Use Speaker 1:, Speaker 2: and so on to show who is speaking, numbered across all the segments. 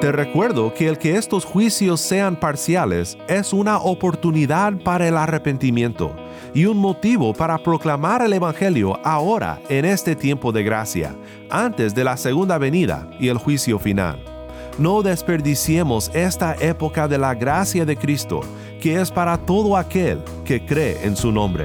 Speaker 1: Te recuerdo que el que estos juicios sean parciales es una oportunidad para el arrepentimiento y un motivo para proclamar el Evangelio ahora en este tiempo de gracia, antes de la segunda venida y el juicio final. No desperdiciemos esta época de la gracia de Cristo, que es para todo aquel que cree en su nombre.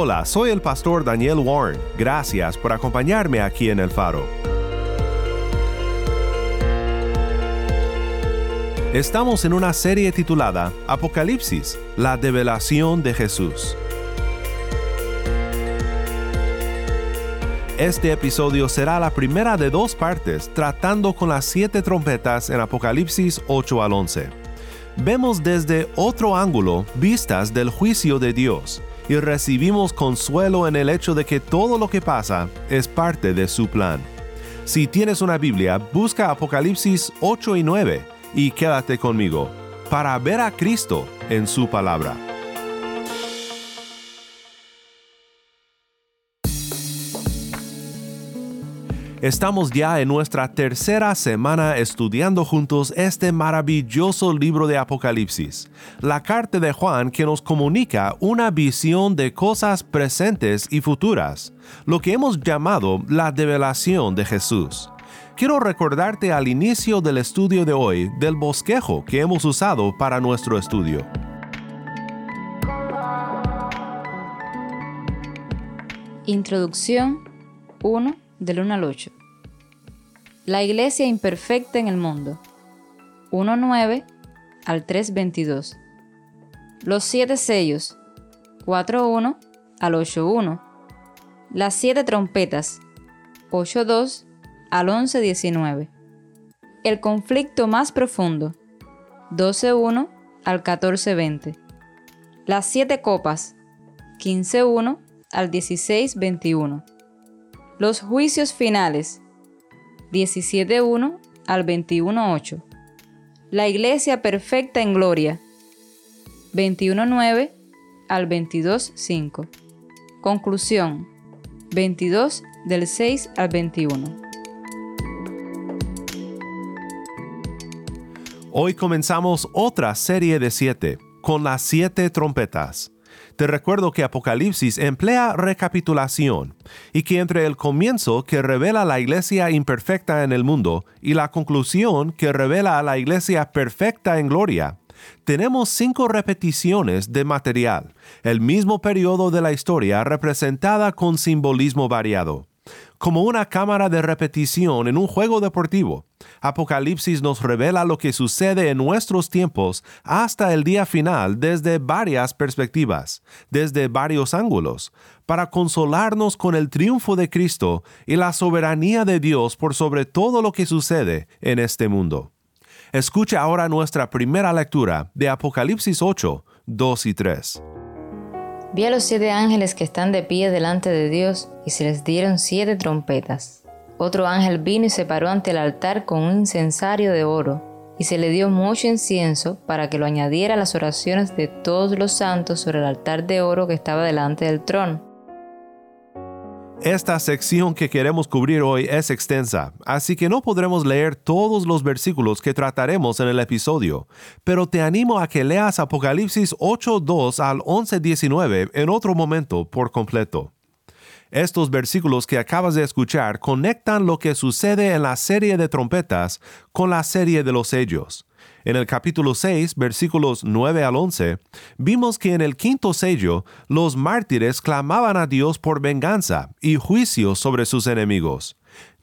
Speaker 1: Hola, soy el pastor Daniel Warren. Gracias por acompañarme aquí en El Faro. Estamos en una serie titulada Apocalipsis, la develación de Jesús. Este episodio será la primera de dos partes tratando con las siete trompetas en Apocalipsis 8 al 11. Vemos desde otro ángulo vistas del juicio de Dios y recibimos consuelo en el hecho de que todo lo que pasa es parte de su plan. Si tienes una Biblia, busca Apocalipsis 8 y 9 y quédate conmigo para ver a Cristo en su palabra. Estamos ya en nuestra tercera semana estudiando juntos este maravilloso libro de Apocalipsis, la carta de Juan que nos comunica una visión de cosas presentes y futuras, lo que hemos llamado la develación de Jesús. Quiero recordarte al inicio del estudio de hoy del bosquejo que hemos usado para nuestro estudio.
Speaker 2: Introducción 1 del 1 al 8. La iglesia imperfecta en el mundo. 1.9 al 3.22. Los siete sellos. 4.1 al 8.1. Las siete trompetas. 8.2 al 11.19. El conflicto más profundo. 12.1 al 14.20. Las siete copas. 15.1 al 16.21. Los juicios finales 17.1 al 21.8. La iglesia perfecta en gloria 21.9 al 22.5. Conclusión 22 del 6 al 21.
Speaker 1: Hoy comenzamos otra serie de siete, con las siete trompetas. Te recuerdo que Apocalipsis emplea recapitulación y que entre el comienzo que revela la iglesia imperfecta en el mundo y la conclusión que revela a la iglesia perfecta en gloria, tenemos cinco repeticiones de material, el mismo periodo de la historia representada con simbolismo variado. Como una cámara de repetición en un juego deportivo, Apocalipsis nos revela lo que sucede en nuestros tiempos hasta el día final desde varias perspectivas, desde varios ángulos, para consolarnos con el triunfo de Cristo y la soberanía de Dios por sobre todo lo que sucede en este mundo. Escucha ahora nuestra primera lectura de Apocalipsis 8, 2 y 3.
Speaker 2: Vi a los siete ángeles que están de pie delante de Dios y se les dieron siete trompetas. Otro ángel vino y se paró ante el altar con un incensario de oro, y se le dio mucho incienso para que lo añadiera a las oraciones de todos los santos sobre el altar de oro que estaba delante del trono.
Speaker 1: Esta sección que queremos cubrir hoy es extensa, así que no podremos leer todos los versículos que trataremos en el episodio, pero te animo a que leas Apocalipsis 8.2 al 11.19 en otro momento por completo. Estos versículos que acabas de escuchar conectan lo que sucede en la serie de trompetas con la serie de los sellos. En el capítulo 6, versículos 9 al 11, vimos que en el quinto sello los mártires clamaban a Dios por venganza y juicio sobre sus enemigos.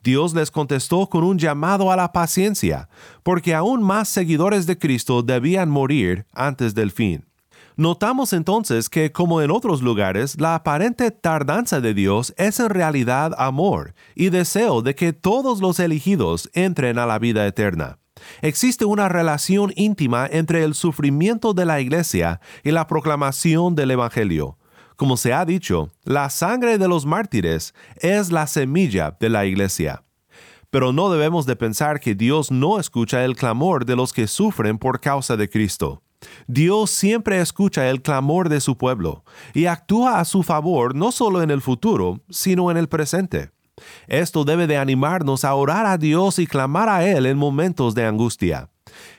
Speaker 1: Dios les contestó con un llamado a la paciencia, porque aún más seguidores de Cristo debían morir antes del fin. Notamos entonces que, como en otros lugares, la aparente tardanza de Dios es en realidad amor y deseo de que todos los elegidos entren a la vida eterna. Existe una relación íntima entre el sufrimiento de la iglesia y la proclamación del Evangelio. Como se ha dicho, la sangre de los mártires es la semilla de la iglesia. Pero no debemos de pensar que Dios no escucha el clamor de los que sufren por causa de Cristo. Dios siempre escucha el clamor de su pueblo y actúa a su favor no solo en el futuro, sino en el presente. Esto debe de animarnos a orar a Dios y clamar a Él en momentos de angustia.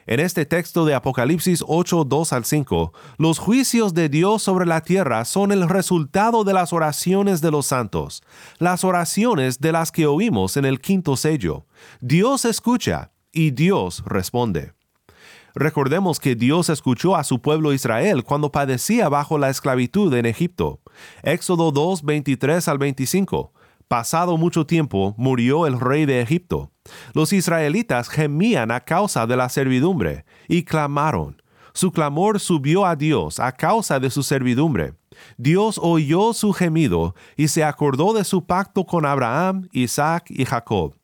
Speaker 1: En este texto de Apocalipsis 8, 2 al 5, los juicios de Dios sobre la tierra son el resultado de las oraciones de los santos, las oraciones de las que oímos en el quinto sello. Dios escucha y Dios responde. Recordemos que Dios escuchó a su pueblo Israel cuando padecía bajo la esclavitud en Egipto. Éxodo 2, 23 al 25. Pasado mucho tiempo, murió el rey de Egipto. Los israelitas gemían a causa de la servidumbre y clamaron. Su clamor subió a Dios a causa de su servidumbre. Dios oyó su gemido y se acordó de su pacto con Abraham, Isaac y Jacob.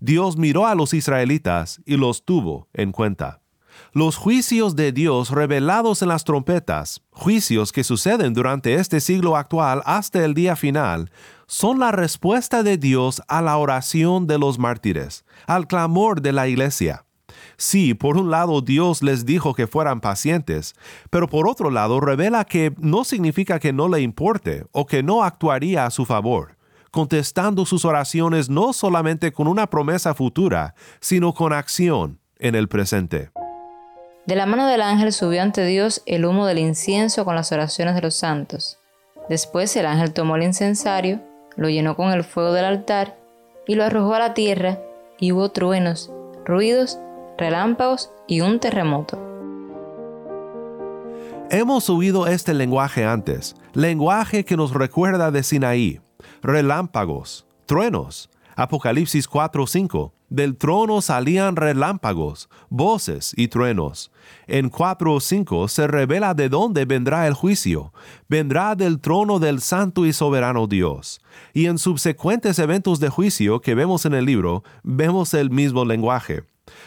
Speaker 1: Dios miró a los israelitas y los tuvo en cuenta. Los juicios de Dios revelados en las trompetas, juicios que suceden durante este siglo actual hasta el día final, son la respuesta de Dios a la oración de los mártires, al clamor de la iglesia. Sí, por un lado Dios les dijo que fueran pacientes, pero por otro lado revela que no significa que no le importe o que no actuaría a su favor, contestando sus oraciones no solamente con una promesa futura, sino con acción en el presente.
Speaker 2: De la mano del ángel subió ante Dios el humo del incienso con las oraciones de los santos. Después el ángel tomó el incensario, lo llenó con el fuego del altar y lo arrojó a la tierra, y hubo truenos, ruidos, relámpagos y un terremoto.
Speaker 1: Hemos oído este lenguaje antes, lenguaje que nos recuerda de Sinaí, relámpagos, truenos, Apocalipsis 4:5. Del trono salían relámpagos, voces y truenos. En 4:5 se revela de dónde vendrá el juicio. Vendrá del trono del santo y soberano Dios. Y en subsecuentes eventos de juicio que vemos en el libro, vemos el mismo lenguaje.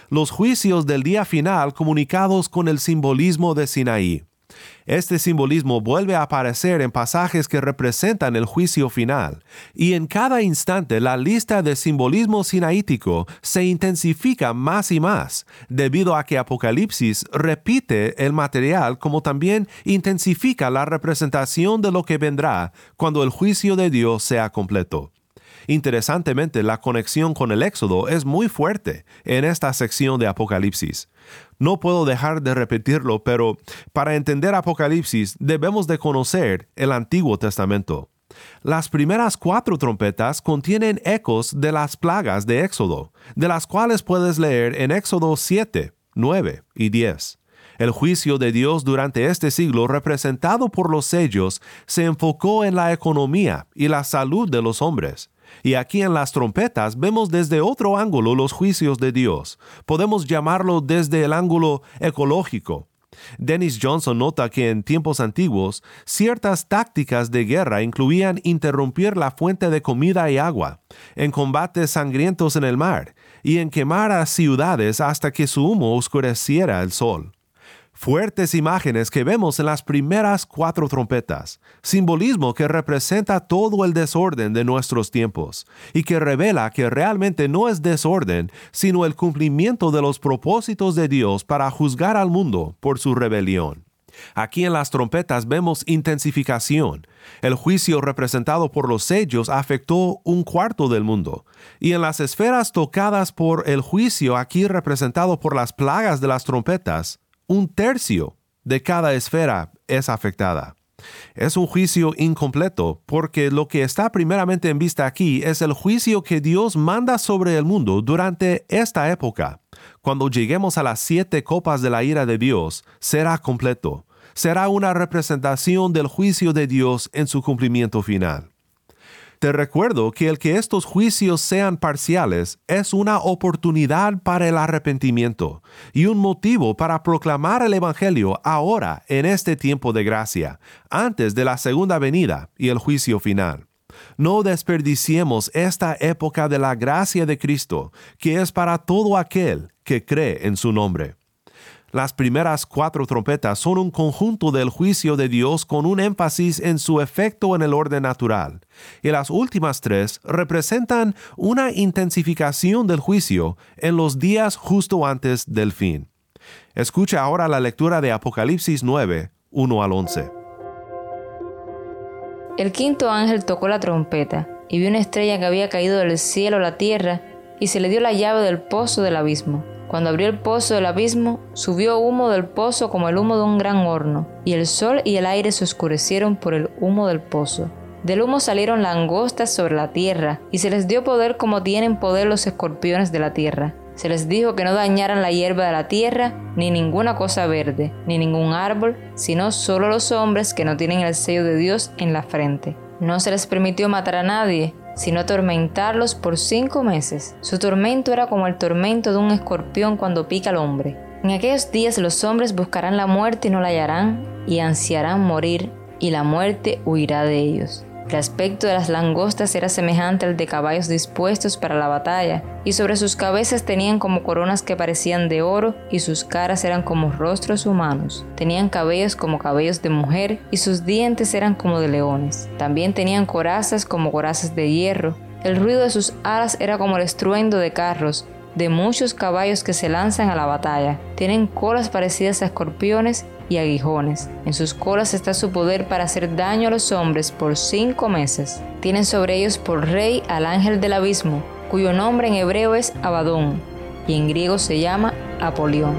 Speaker 1: Los juicios del día final comunicados con el simbolismo de Sinaí. Este simbolismo vuelve a aparecer en pasajes que representan el juicio final, y en cada instante la lista de simbolismo sinaítico se intensifica más y más, debido a que Apocalipsis repite el material como también intensifica la representación de lo que vendrá cuando el juicio de Dios sea completo. Interesantemente, la conexión con el Éxodo es muy fuerte en esta sección de Apocalipsis. No puedo dejar de repetirlo, pero para entender Apocalipsis debemos de conocer el Antiguo Testamento. Las primeras cuatro trompetas contienen ecos de las plagas de Éxodo, de las cuales puedes leer en Éxodo 7, 9 y 10. El juicio de Dios durante este siglo, representado por los sellos, se enfocó en la economía y la salud de los hombres. Y aquí en las trompetas vemos desde otro ángulo los juicios de Dios. Podemos llamarlo desde el ángulo ecológico. Dennis Johnson nota que en tiempos antiguos ciertas tácticas de guerra incluían interrumpir la fuente de comida y agua, en combates sangrientos en el mar, y en quemar a ciudades hasta que su humo oscureciera el sol fuertes imágenes que vemos en las primeras cuatro trompetas, simbolismo que representa todo el desorden de nuestros tiempos y que revela que realmente no es desorden, sino el cumplimiento de los propósitos de Dios para juzgar al mundo por su rebelión. Aquí en las trompetas vemos intensificación. El juicio representado por los sellos afectó un cuarto del mundo. Y en las esferas tocadas por el juicio aquí representado por las plagas de las trompetas, un tercio de cada esfera es afectada. Es un juicio incompleto, porque lo que está primeramente en vista aquí es el juicio que Dios manda sobre el mundo durante esta época. Cuando lleguemos a las siete copas de la ira de Dios, será completo. Será una representación del juicio de Dios en su cumplimiento final. Te recuerdo que el que estos juicios sean parciales es una oportunidad para el arrepentimiento y un motivo para proclamar el Evangelio ahora en este tiempo de gracia, antes de la segunda venida y el juicio final. No desperdiciemos esta época de la gracia de Cristo, que es para todo aquel que cree en su nombre. Las primeras cuatro trompetas son un conjunto del juicio de Dios con un énfasis en su efecto en el orden natural, y las últimas tres representan una intensificación del juicio en los días justo antes del fin. Escucha ahora la lectura de Apocalipsis 9, 1 al 11.
Speaker 2: El quinto ángel tocó la trompeta, y vio una estrella que había caído del cielo a la tierra, y se le dio la llave del pozo del abismo. Cuando abrió el pozo del abismo, subió humo del pozo como el humo de un gran horno, y el sol y el aire se oscurecieron por el humo del pozo. Del humo salieron langostas sobre la tierra, y se les dio poder como tienen poder los escorpiones de la tierra. Se les dijo que no dañaran la hierba de la tierra, ni ninguna cosa verde, ni ningún árbol, sino solo los hombres que no tienen el sello de Dios en la frente. No se les permitió matar a nadie, sino atormentarlos por cinco meses. Su tormento era como el tormento de un escorpión cuando pica al hombre. En aquellos días los hombres buscarán la muerte y no la hallarán, y ansiarán morir, y la muerte huirá de ellos. El aspecto de las langostas era semejante al de caballos dispuestos para la batalla, y sobre sus cabezas tenían como coronas que parecían de oro, y sus caras eran como rostros humanos. Tenían cabellos como cabellos de mujer, y sus dientes eran como de leones. También tenían corazas como corazas de hierro. El ruido de sus alas era como el estruendo de carros, de muchos caballos que se lanzan a la batalla. Tienen colas parecidas a escorpiones y aguijones. En sus colas está su poder para hacer daño a los hombres por cinco meses. Tienen sobre ellos por rey al ángel del abismo, cuyo nombre en hebreo es Abadón y en griego se llama Apolión.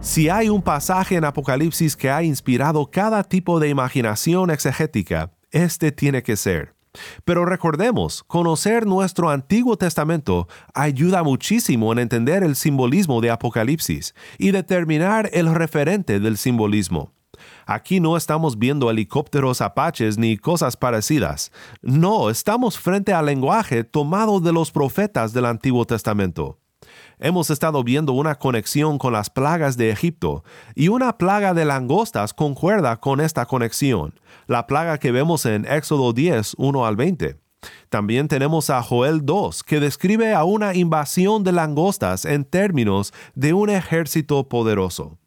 Speaker 1: Si hay un pasaje en Apocalipsis que ha inspirado cada tipo de imaginación exegética, este tiene que ser. Pero recordemos, conocer nuestro Antiguo Testamento ayuda muchísimo en entender el simbolismo de Apocalipsis y determinar el referente del simbolismo. Aquí no estamos viendo helicópteros apaches ni cosas parecidas. No, estamos frente al lenguaje tomado de los profetas del Antiguo Testamento. Hemos estado viendo una conexión con las plagas de Egipto y una plaga de langostas concuerda con esta conexión, la plaga que vemos en Éxodo 10, 1 al 20. También tenemos a Joel 2, que describe a una invasión de langostas en términos de un ejército poderoso.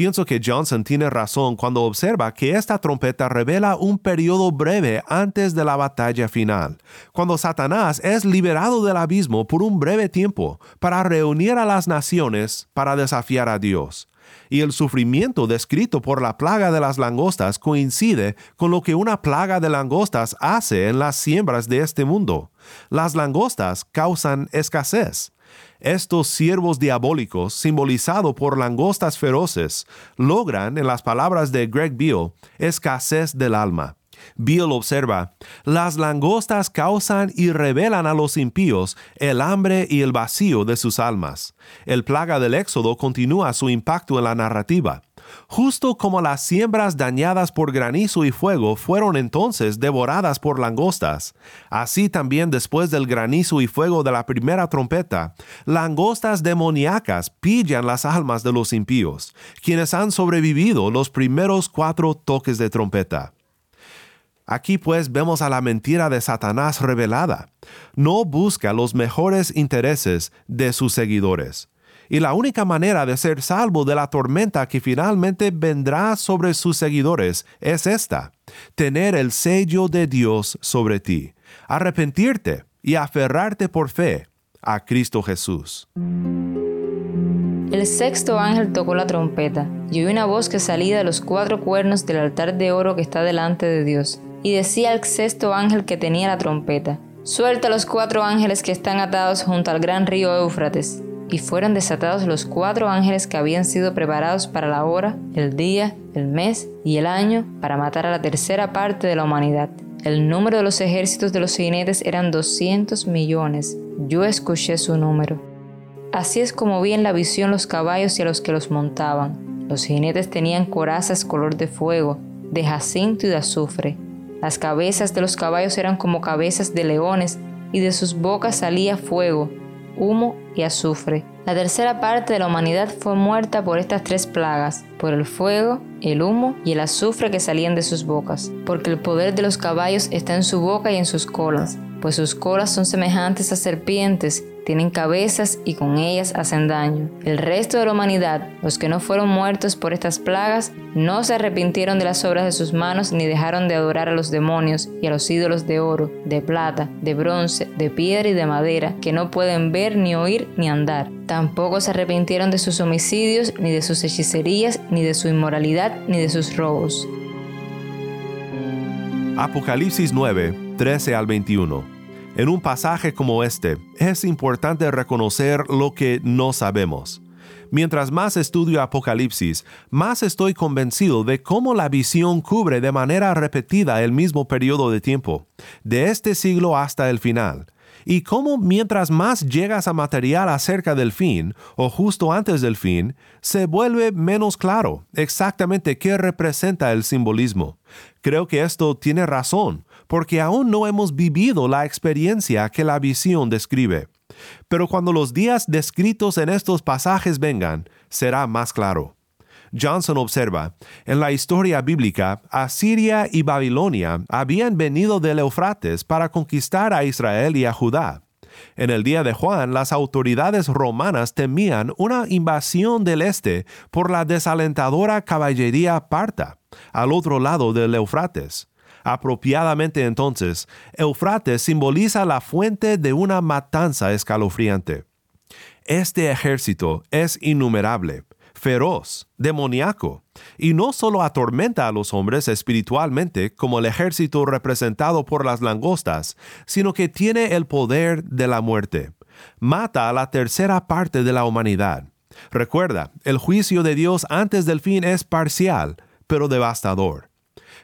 Speaker 1: Pienso que Johnson tiene razón cuando observa que esta trompeta revela un periodo breve antes de la batalla final, cuando Satanás es liberado del abismo por un breve tiempo para reunir a las naciones para desafiar a Dios. Y el sufrimiento descrito por la plaga de las langostas coincide con lo que una plaga de langostas hace en las siembras de este mundo. Las langostas causan escasez. Estos siervos diabólicos, simbolizados por langostas feroces, logran, en las palabras de Greg Beale, escasez del alma. Beale observa, las langostas causan y revelan a los impíos el hambre y el vacío de sus almas. El plaga del Éxodo continúa su impacto en la narrativa. Justo como las siembras dañadas por granizo y fuego fueron entonces devoradas por langostas, así también después del granizo y fuego de la primera trompeta, langostas demoníacas pillan las almas de los impíos, quienes han sobrevivido los primeros cuatro toques de trompeta. Aquí pues vemos a la mentira de Satanás revelada. No busca los mejores intereses de sus seguidores y la única manera de ser salvo de la tormenta que finalmente vendrá sobre sus seguidores es esta, tener el sello de Dios sobre ti, arrepentirte y aferrarte por fe a Cristo Jesús.
Speaker 2: El sexto ángel tocó la trompeta, y oí una voz que salía de los cuatro cuernos del altar de oro que está delante de Dios, y decía al sexto ángel que tenía la trompeta, Suelta los cuatro ángeles que están atados junto al gran río Éufrates y fueron desatados los cuatro ángeles que habían sido preparados para la hora, el día, el mes y el año para matar a la tercera parte de la humanidad. El número de los ejércitos de los jinetes eran 200 millones. Yo escuché su número. Así es como vi en la visión los caballos y a los que los montaban. Los jinetes tenían corazas color de fuego, de jacinto y de azufre. Las cabezas de los caballos eran como cabezas de leones y de sus bocas salía fuego, humo y azufre. La tercera parte de la humanidad fue muerta por estas tres plagas, por el fuego, el humo y el azufre que salían de sus bocas, porque el poder de los caballos está en su boca y en sus colas, pues sus colas son semejantes a serpientes tienen cabezas y con ellas hacen daño. El resto de la humanidad, los que no fueron muertos por estas plagas, no se arrepintieron de las obras de sus manos ni dejaron de adorar a los demonios y a los ídolos de oro, de plata, de bronce, de piedra y de madera, que no pueden ver ni oír ni andar. Tampoco se arrepintieron de sus homicidios, ni de sus hechicerías, ni de su inmoralidad, ni de sus robos.
Speaker 1: Apocalipsis 9, 13 al 21 en un pasaje como este, es importante reconocer lo que no sabemos. Mientras más estudio Apocalipsis, más estoy convencido de cómo la visión cubre de manera repetida el mismo periodo de tiempo, de este siglo hasta el final, y cómo mientras más llegas a material acerca del fin, o justo antes del fin, se vuelve menos claro exactamente qué representa el simbolismo. Creo que esto tiene razón, porque aún no hemos vivido la experiencia que la visión describe. Pero cuando los días descritos en estos pasajes vengan, será más claro. Johnson observa, en la historia bíblica, Asiria y Babilonia habían venido del Eufrates para conquistar a Israel y a Judá. En el día de Juan, las autoridades romanas temían una invasión del este por la desalentadora caballería parta, al otro lado del Eufrates. Apropiadamente entonces, Eufrates simboliza la fuente de una matanza escalofriante. Este ejército es innumerable, feroz, demoníaco, y no solo atormenta a los hombres espiritualmente como el ejército representado por las langostas, sino que tiene el poder de la muerte. Mata a la tercera parte de la humanidad. Recuerda, el juicio de Dios antes del fin es parcial, pero devastador.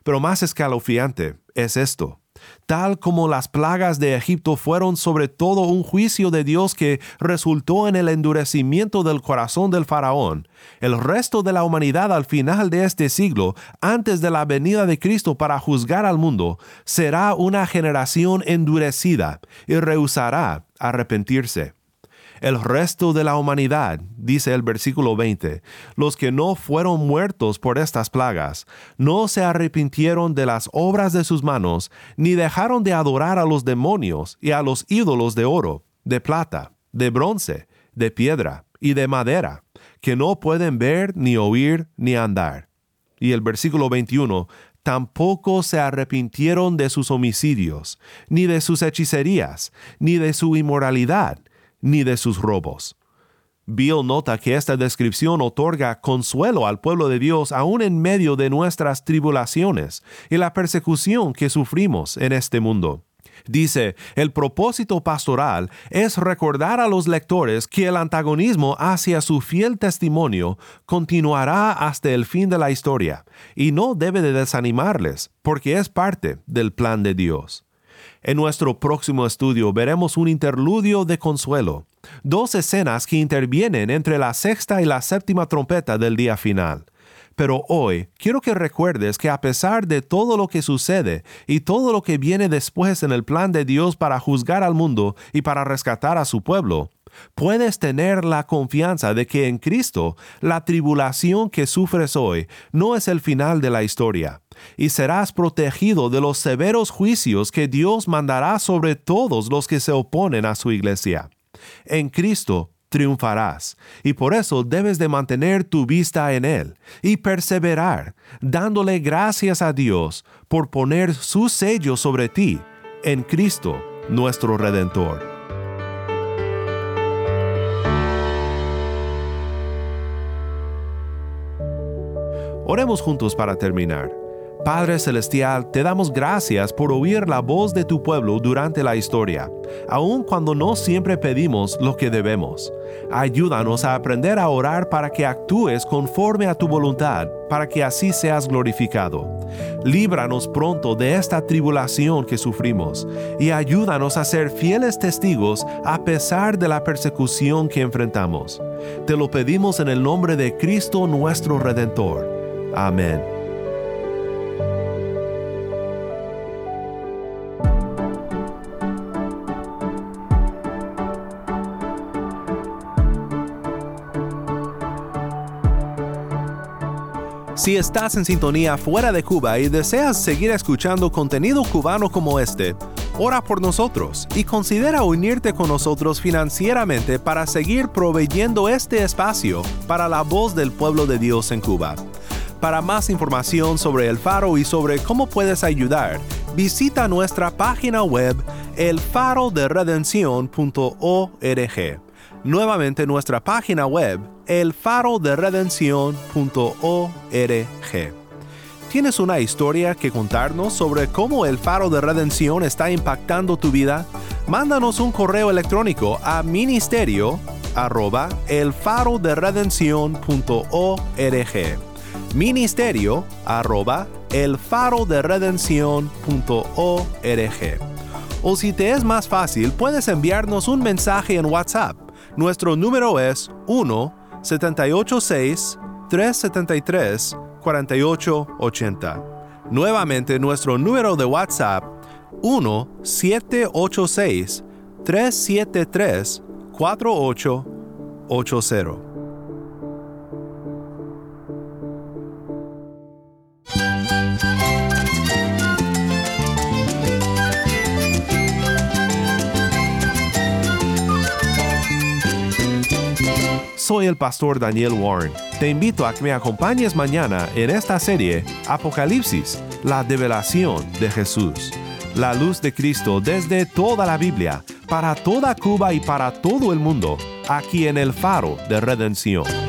Speaker 1: Pero más escalofriante es esto. Tal como las plagas de Egipto fueron sobre todo un juicio de Dios que resultó en el endurecimiento del corazón del faraón, el resto de la humanidad al final de este siglo, antes de la venida de Cristo para juzgar al mundo, será una generación endurecida y rehusará arrepentirse el resto de la humanidad, dice el versículo 20, los que no fueron muertos por estas plagas, no se arrepintieron de las obras de sus manos, ni dejaron de adorar a los demonios y a los ídolos de oro, de plata, de bronce, de piedra y de madera, que no pueden ver, ni oír, ni andar. Y el versículo 21, tampoco se arrepintieron de sus homicidios, ni de sus hechicerías, ni de su inmoralidad, ni de sus robos. Bill nota que esta descripción otorga consuelo al pueblo de Dios aún en medio de nuestras tribulaciones y la persecución que sufrimos en este mundo. Dice, el propósito pastoral es recordar a los lectores que el antagonismo hacia su fiel testimonio continuará hasta el fin de la historia, y no debe de desanimarles, porque es parte del plan de Dios. En nuestro próximo estudio veremos un interludio de consuelo, dos escenas que intervienen entre la sexta y la séptima trompeta del día final. Pero hoy quiero que recuerdes que a pesar de todo lo que sucede y todo lo que viene después en el plan de Dios para juzgar al mundo y para rescatar a su pueblo, puedes tener la confianza de que en Cristo la tribulación que sufres hoy no es el final de la historia y serás protegido de los severos juicios que Dios mandará sobre todos los que se oponen a su iglesia. En Cristo triunfarás, y por eso debes de mantener tu vista en Él y perseverar, dándole gracias a Dios por poner su sello sobre ti, en Cristo nuestro Redentor. Oremos juntos para terminar. Padre Celestial, te damos gracias por oír la voz de tu pueblo durante la historia, aun cuando no siempre pedimos lo que debemos. Ayúdanos a aprender a orar para que actúes conforme a tu voluntad, para que así seas glorificado. Líbranos pronto de esta tribulación que sufrimos y ayúdanos a ser fieles testigos a pesar de la persecución que enfrentamos. Te lo pedimos en el nombre de Cristo nuestro Redentor. Amén. Si estás en sintonía fuera de Cuba y deseas seguir escuchando contenido cubano como este, ora por nosotros y considera unirte con nosotros financieramente para seguir proveyendo este espacio para la voz del pueblo de Dios en Cuba. Para más información sobre el faro y sobre cómo puedes ayudar, visita nuestra página web elfaroderedencion.org. Nuevamente nuestra página web elfaroderedencion.org. ¿Tienes una historia que contarnos sobre cómo el faro de redención está impactando tu vida? Mándanos un correo electrónico a ministerio arroba ministerio arroba elfaroderedencion.org o si te es más fácil puedes enviarnos un mensaje en WhatsApp nuestro número es 1-786-373-4880. Nuevamente nuestro número de WhatsApp 1-786-373-4880. El pastor Daniel Warren. Te invito a que me acompañes mañana en esta serie Apocalipsis, la develación de Jesús. La luz de Cristo desde toda la Biblia, para toda Cuba y para todo el mundo, aquí en el faro de redención.